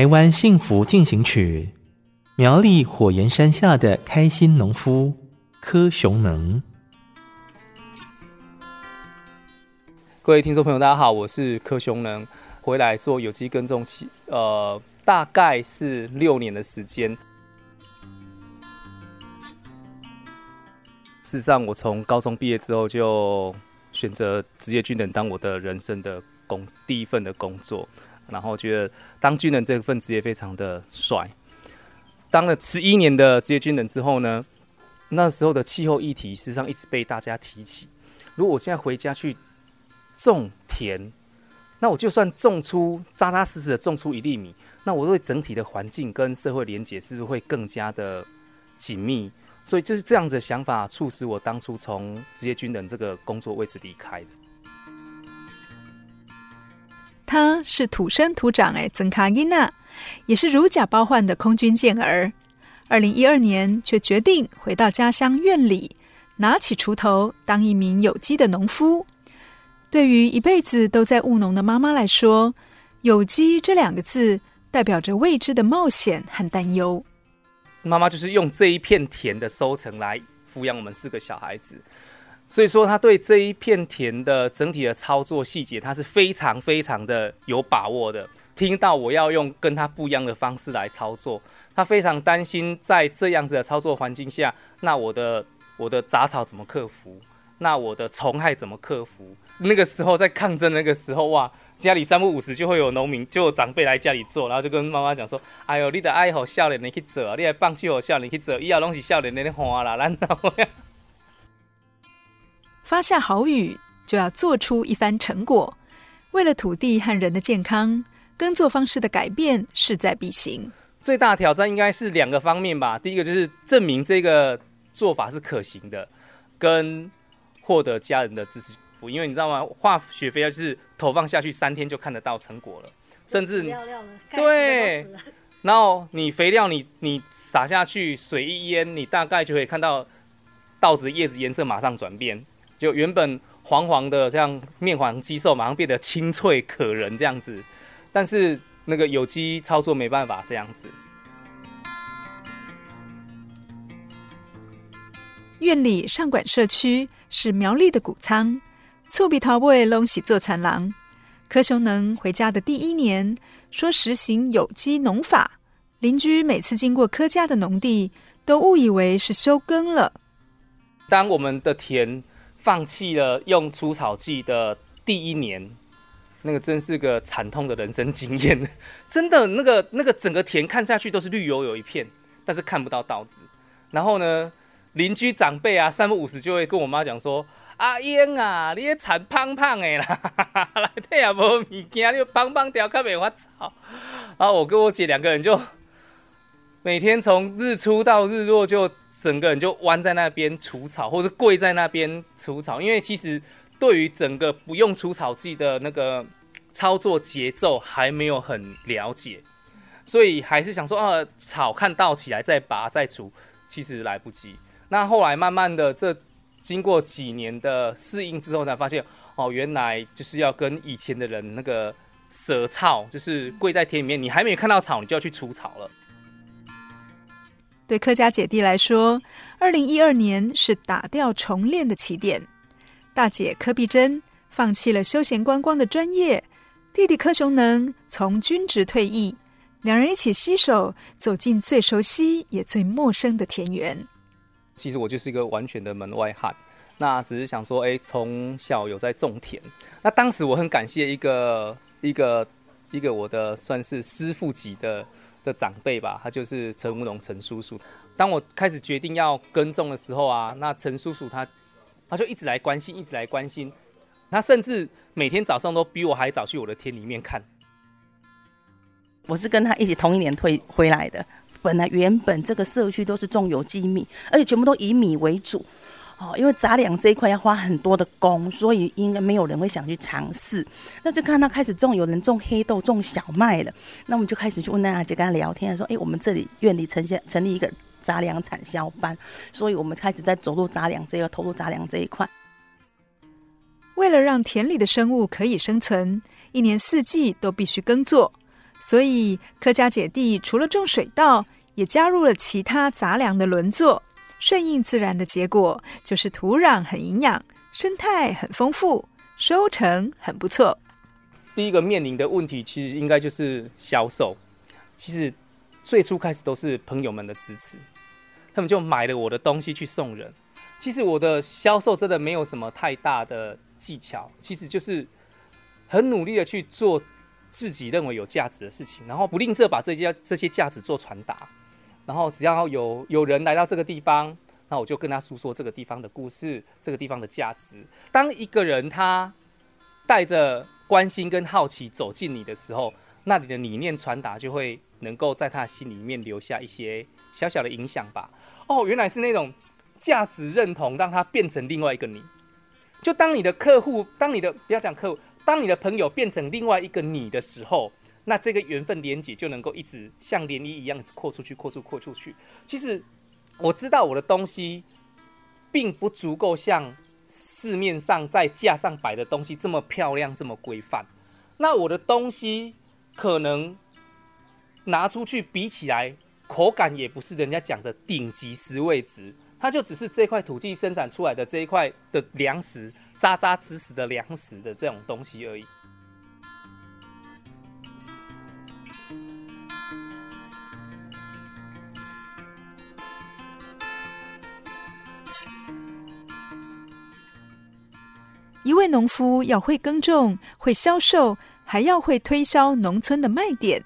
台湾幸福进行曲，苗栗火焰山下的开心农夫柯雄能。各位听众朋友，大家好，我是柯雄能，回来做有机耕种期，呃，大概是六年的时间。事实上，我从高中毕业之后就选择职业军人当我的人生的工第一份的工作。然后觉得当军人这份职业非常的帅。当了十一年的职业军人之后呢，那时候的气候议题实际上一直被大家提起。如果我现在回家去种田，那我就算种出扎扎实实的种出一粒米，那我对整体的环境跟社会连结是不是会更加的紧密？所以就是这样子的想法促使我当初从职业军人这个工作位置离开的。他是土生土长的曾卡伊娜，也是如假包换的空军健儿。二零一二年，却决定回到家乡院里，拿起锄头当一名有机的农夫。对于一辈子都在务农的妈妈来说，有机这两个字代表着未知的冒险和担忧。妈妈就是用这一片田的收成来抚养我们四个小孩子。所以说，他对这一片田的整体的操作细节，他是非常非常的有把握的。听到我要用跟他不一样的方式来操作，他非常担心在这样子的操作环境下，那我的 我的杂草怎么克服？那我的虫害怎么克服？那个时候在抗争那个时候，哇，家里三不五时就会有农民，就有长辈来家里做，然后就跟妈妈讲说：“哎呦，你的爱好笑脸你去做，你的放弃好笑脸去做，以后拢是笑脸你的花啦，然后。”发下好雨，就要做出一番成果。为了土地和人的健康，耕作方式的改变势在必行。最大挑战应该是两个方面吧。第一个就是证明这个做法是可行的，跟获得家人的支持。因为你知道吗？化学肥料就是投放下去三天就看得到成果了，甚至对。然后你肥料你你撒下去，水一淹，你大概就可以看到稻子叶子颜色马上转变。就原本黄黄的，这样面黄肌瘦，马上变得清脆可人这样子。但是那个有机操作没办法这样子。院里上管社区是苗栗的谷仓，厝比桃尾拢喜做田人。柯雄能回家的第一年，说实行有机农法，邻居每次经过柯家的农地，都误以为是休耕了。当我们的田。放弃了用除草剂的第一年，那个真是个惨痛的人生经验。真的，那个那个整个田看下去都是绿油油一片，但是看不到稻子。然后呢，邻居长辈啊，三不五时就会跟我妈讲说：“阿英啊，你也产胖胖的啦，来这也无物件，你胖胖掉，可没法草。”然后我跟我姐两个人就。每天从日出到日落，就整个人就弯在那边除草，或者跪在那边除草。因为其实对于整个不用除草剂的那个操作节奏还没有很了解，所以还是想说，啊，草看到起来再拔再除，其实来不及。那后来慢慢的，这经过几年的适应之后，才发现，哦，原来就是要跟以前的人那个舍草，就是跪在田里面，你还没有看到草，你就要去除草了。对柯家姐弟来说，二零一二年是打掉重练的起点。大姐柯碧珍放弃了休闲观光的专业，弟弟柯雄能从军职退役，两人一起携手走进最熟悉也最陌生的田园。其实我就是一个完全的门外汉，那只是想说，哎，从小有在种田。那当时我很感谢一个一个一个我的算是师父级的的长辈吧，他就是陈吴农陈叔叔。当我开始决定要耕种的时候啊，那陈叔叔他他就一直来关心，一直来关心。他甚至每天早上都比我还早去我的田里面看。我是跟他一起同一年退回来的。本来原本这个社区都是种有机米，而且全部都以米为主。哦，因为杂粮这一块要花很多的工，所以应该没有人会想去尝试。那就看到开始种，有人种黑豆、种小麦了。那我们就开始去问那阿姐跟她聊天，说：“哎，我们这里院里成现成立一个杂粮产销班，所以我们开始在走入杂粮这个投入杂粮这一块。”为了让田里的生物可以生存，一年四季都必须耕作，所以柯家姐弟除了种水稻，也加入了其他杂粮的轮作。顺应自然的结果，就是土壤很营养，生态很丰富，收成很不错。第一个面临的问题，其实应该就是销售。其实最初开始都是朋友们的支持，他们就买了我的东西去送人。其实我的销售真的没有什么太大的。技巧其实就是很努力的去做自己认为有价值的事情，然后不吝啬把这些这些价值做传达。然后只要有有人来到这个地方，那我就跟他诉说这个地方的故事，这个地方的价值。当一个人他带着关心跟好奇走进你的时候，那你的理念传达就会能够在他心里面留下一些小小的影响吧。哦，原来是那种价值认同让他变成另外一个你。就当你的客户，当你的不要讲客户，当你的朋友变成另外一个你的时候，那这个缘分连结就能够一直像涟漪一样扩出去、扩出、扩出去。其实我知道我的东西并不足够像市面上在架上摆的东西这么漂亮、这么规范。那我的东西可能拿出去比起来，口感也不是人家讲的顶级食味值。它就只是这块土地生产出来的这一块的粮食，扎扎实实的粮食的这种东西而已。位农夫要会耕种、会销售，还要会推销农村的卖点。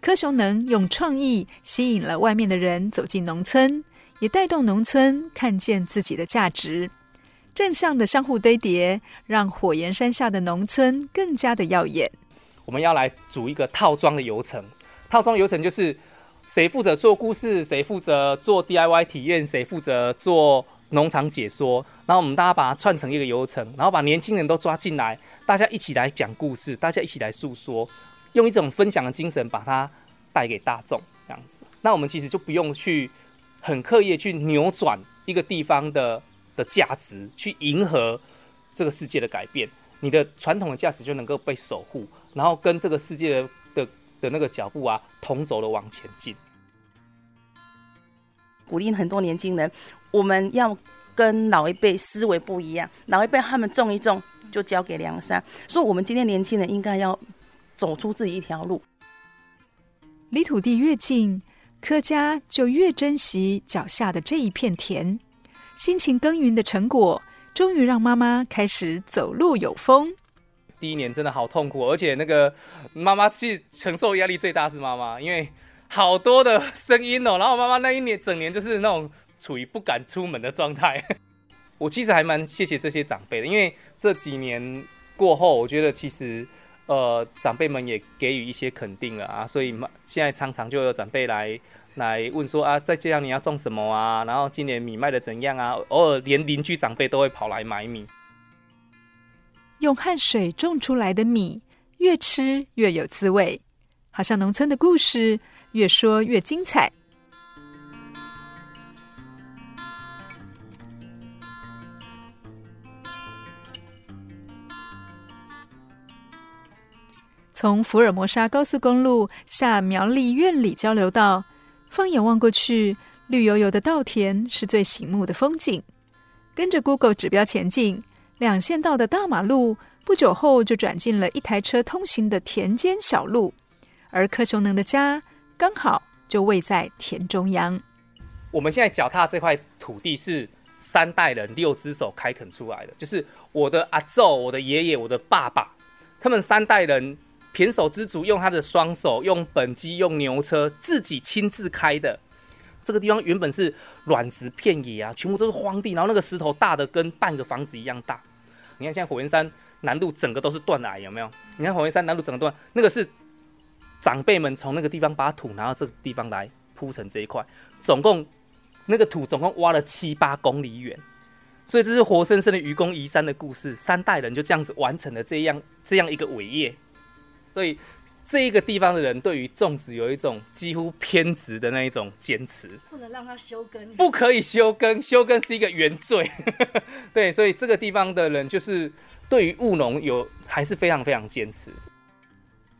柯雄能用创意吸引了外面的人走进农村。也带动农村看见自己的价值，正向的相互堆叠，让火焰山下的农村更加的耀眼。我们要来组一个套装的流程，套装流程就是谁负责做故事，谁负责做 DIY 体验，谁负责做农场解说，然后我们大家把它串成一个流程，然后把年轻人都抓进来，大家一起来讲故事，大家一起来诉说，用一种分享的精神把它带给大众，这样子。那我们其实就不用去。很刻意去扭转一个地方的的价值，去迎合这个世界的改变，你的传统的价值就能够被守护，然后跟这个世界的的的那个脚步啊，同走的往前进。鼓励很多年轻人，我们要跟老一辈思维不一样，老一辈他们种一种就交给梁山，所以我们今天年轻人应该要走出自己一条路，离土地越近。柯家就越珍惜脚下的这一片田，辛勤耕耘的成果，终于让妈妈开始走路有风。第一年真的好痛苦，而且那个妈妈其实承受压力最大是妈妈，因为好多的声音哦。然后我妈妈那一年整年就是那种处于不敢出门的状态。我其实还蛮谢谢这些长辈的，因为这几年过后，我觉得其实。呃，长辈们也给予一些肯定了啊，所以现在常常就有长辈来来问说啊，在这样你要种什么啊？然后今年米卖的怎样啊？偶尔连邻居长辈都会跑来买米。用汗水种出来的米，越吃越有滋味，好像农村的故事越说越精彩。从福尔摩沙高速公路下苗栗苑里交流道，放眼望过去，绿油油的稻田是最醒目的风景。跟着 Google 指标前进，两线道的大马路不久后就转进了一台车通行的田间小路，而柯雄能的家刚好就位在田中央。我们现在脚踏这块土地是三代人六只手开垦出来的，就是我的阿祖、我的爷爷、我的爸爸，他们三代人胼手胝足，用他的双手、用本机、用牛车自己亲自开的。这个地方原本是卵石片野啊，全部都是荒地，然后那个石头大的跟半个房子一样大。你看现在火焰山。南路整个都是断崖，有没有？你看火焰山南路整个断，那个是长辈们从那个地方把土拿到这个地方来铺成这一块，总共那个土总共挖了七八公里远，所以这是活生生的愚公移山的故事，三代人就这样子完成了这样这样一个伟业，所以这一个地方的人对于种植有一种几乎偏执的那一种坚持，不能让它休耕，不可以休耕，休耕是一个原罪，对，所以这个地方的人就是。对于务农有还是非常非常坚持，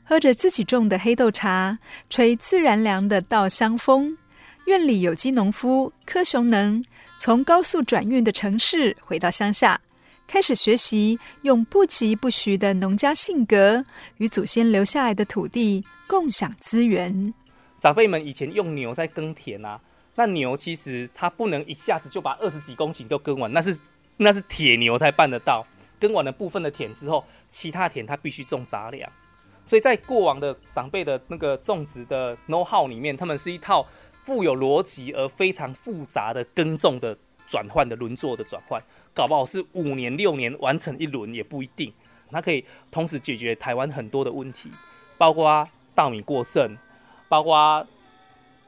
喝着自己种的黑豆茶，吹自然凉的稻香风。院里有机农夫柯雄能从高速转运的城市回到乡下，开始学习用不疾不徐的农家性格，与祖先留下来的土地共享资源。长辈们以前用牛在耕田啊，那牛其实它不能一下子就把二十几公顷都耕完，那是那是铁牛才办得到。耕完了部分的田之后，其他田它必须种杂粮，所以在过往的长辈的那个种植的 know how 里面，他们是一套富有逻辑而非常复杂的耕种的转换的轮作的转换，搞不好是五年六年完成一轮也不一定。它可以同时解决台湾很多的问题，包括稻米过剩，包括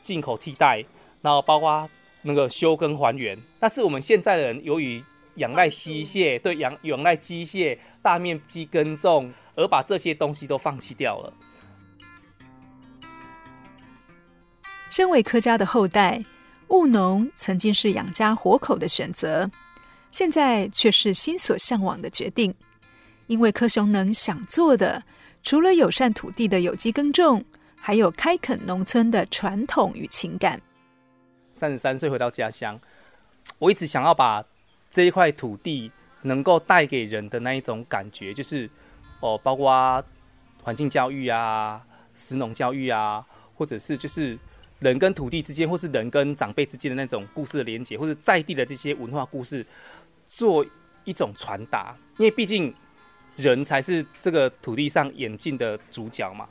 进口替代，然后包括那个休耕还原。但是我们现在的人由于仰赖机械，对，仰仰赖机械大面积耕种，而把这些东西都放弃掉了。身为柯家的后代，务农曾经是养家活口的选择，现在却是心所向往的决定。因为柯雄能想做的，除了友善土地的有机耕种，还有开垦农村的传统与情感。三十三岁回到家乡，我一直想要把。这一块土地能够带给人的那一种感觉，就是哦，包括环境教育啊、食农教育啊，或者是就是人跟土地之间，或是人跟长辈之间的那种故事的连结，或者在地的这些文化故事，做一种传达。因为毕竟人才是这个土地上演进的主角嘛。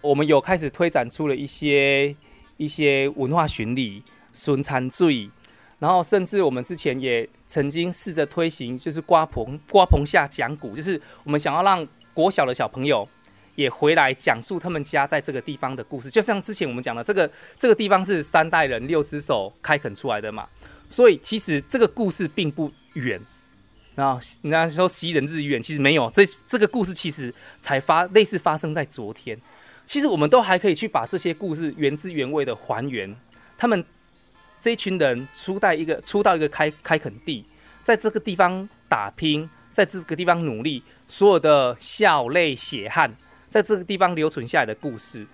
我们有开始推展出了一些一些文化巡礼、孙餐醉。然后，甚至我们之前也曾经试着推行，就是瓜棚瓜棚下讲古，就是我们想要让国小的小朋友也回来讲述他们家在这个地方的故事。就像之前我们讲的，这个这个地方是三代人六只手开垦出来的嘛，所以其实这个故事并不远。然后人家说昔人日远，其实没有，这这个故事其实才发类似发生在昨天。其实我们都还可以去把这些故事原汁原味的还原，他们。这一群人出到一个出到一个开开垦地，在这个地方打拼，在这个地方努力，所有的笑泪血汗，在这个地方留存下来的故事。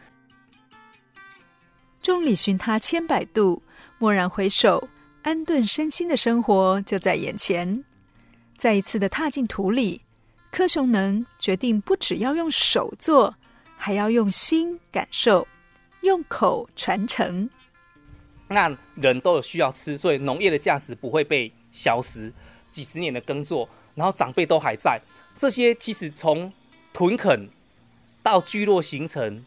众里寻他千百度，蓦然回首，安顿身心的生活就在眼前。再一次的踏进土里，柯雄能决定不只要用手做，还要用心感受，用口传承。那人都有需要吃，所以农业的价值不会被消失。几十年的耕作，然后长辈都还在。这些其实从屯垦到聚落形成，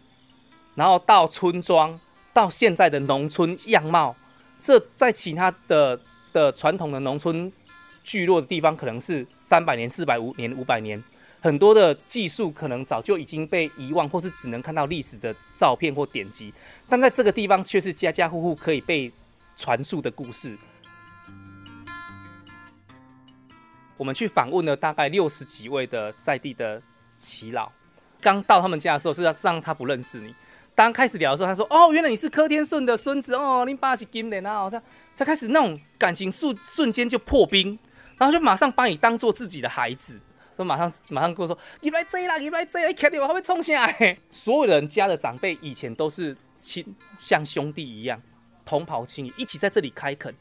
然后到村庄，到现在的农村样貌，这在其他的的传统的农村聚落的地方，可能是三百年、四百五年、五百年。很多的技术可能早就已经被遗忘，或是只能看到历史的照片或典籍，但在这个地方却是家家户户可以被传述的故事。我们去访问了大概六十几位的在地的耆老，刚到他们家的时候，事实上他不认识你。刚开始聊的时候，他说：“哦，原来你是柯天顺的孙子哦，你爸是金莲啊。”好像才开始那种感情瞬瞬间就破冰，然后就马上把你当做自己的孩子。说马上马上跟我说，你来这啦，你来这，你看到我还会冲下来。所有人家的长辈以前都是亲，像兄弟一样，同袍亲，一起在这里开垦，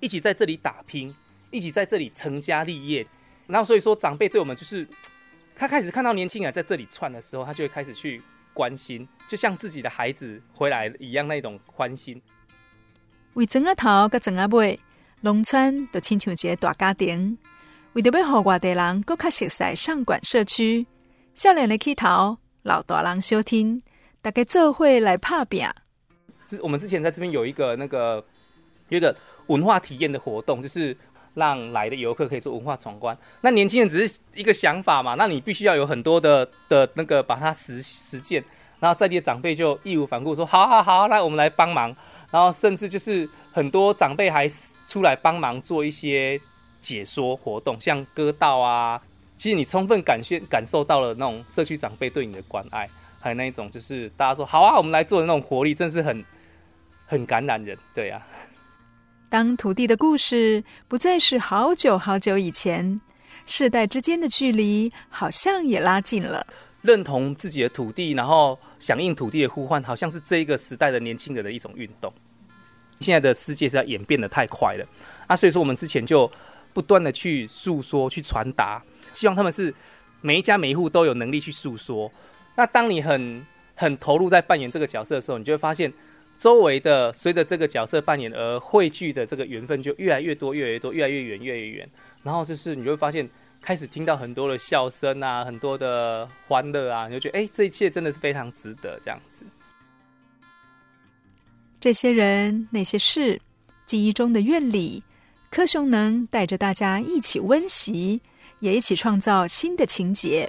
一起在这里打拼，一起在这里成家立业。然后所以说，长辈对我们就是他开始看到年轻人在这里串的时候，他就会开始去关心，就像自己的孩子回来一样那种欢心。为整个头甲整个尾，农村都亲像一个大家庭。为着要让外地人更较熟悉上管社区，少年的起头，老大人收听，大家做伙来拍拼。是我们之前在这边有一个那个有一个文化体验的活动，就是让来的游客可以做文化闯关。那年轻人只是一个想法嘛，那你必须要有很多的的那个把它实实践。然后在地的长辈就义无反顾说：“好好好，来我们来帮忙。”然后甚至就是很多长辈还出来帮忙做一些解说活动，像歌道啊。其实你充分感谢感受到了那种社区长辈对你的关爱，还有那一种就是大家说：“好啊，我们来做的那种活力，真是很很感染人。”对呀、啊。当土地的故事不再是好久好久以前，世代之间的距离好像也拉近了。认同自己的土地，然后响应土地的呼唤，好像是这一个时代的年轻人的一种运动。现在的世界是要演变得太快了啊，所以说我们之前就不断的去诉说、去传达，希望他们是每一家每一户都有能力去诉说。那当你很很投入在扮演这个角色的时候，你就会发现周围的随着这个角色扮演而汇聚的这个缘分就越来越多、越来越多、越来越远、越来越远。然后就是你会发现。开始听到很多的笑声啊，很多的欢乐啊，你就觉得哎，这一切真的是非常值得这样子。这些人、那些事，记忆中的院里，柯雄能带着大家一起温习，也一起创造新的情节。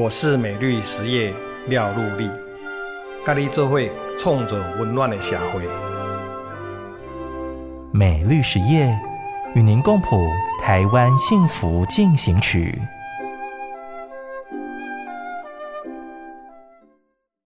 我是美绿实业廖陆立，甲你做会创造温暖的社会。美绿实业与您共谱台湾幸福进行曲。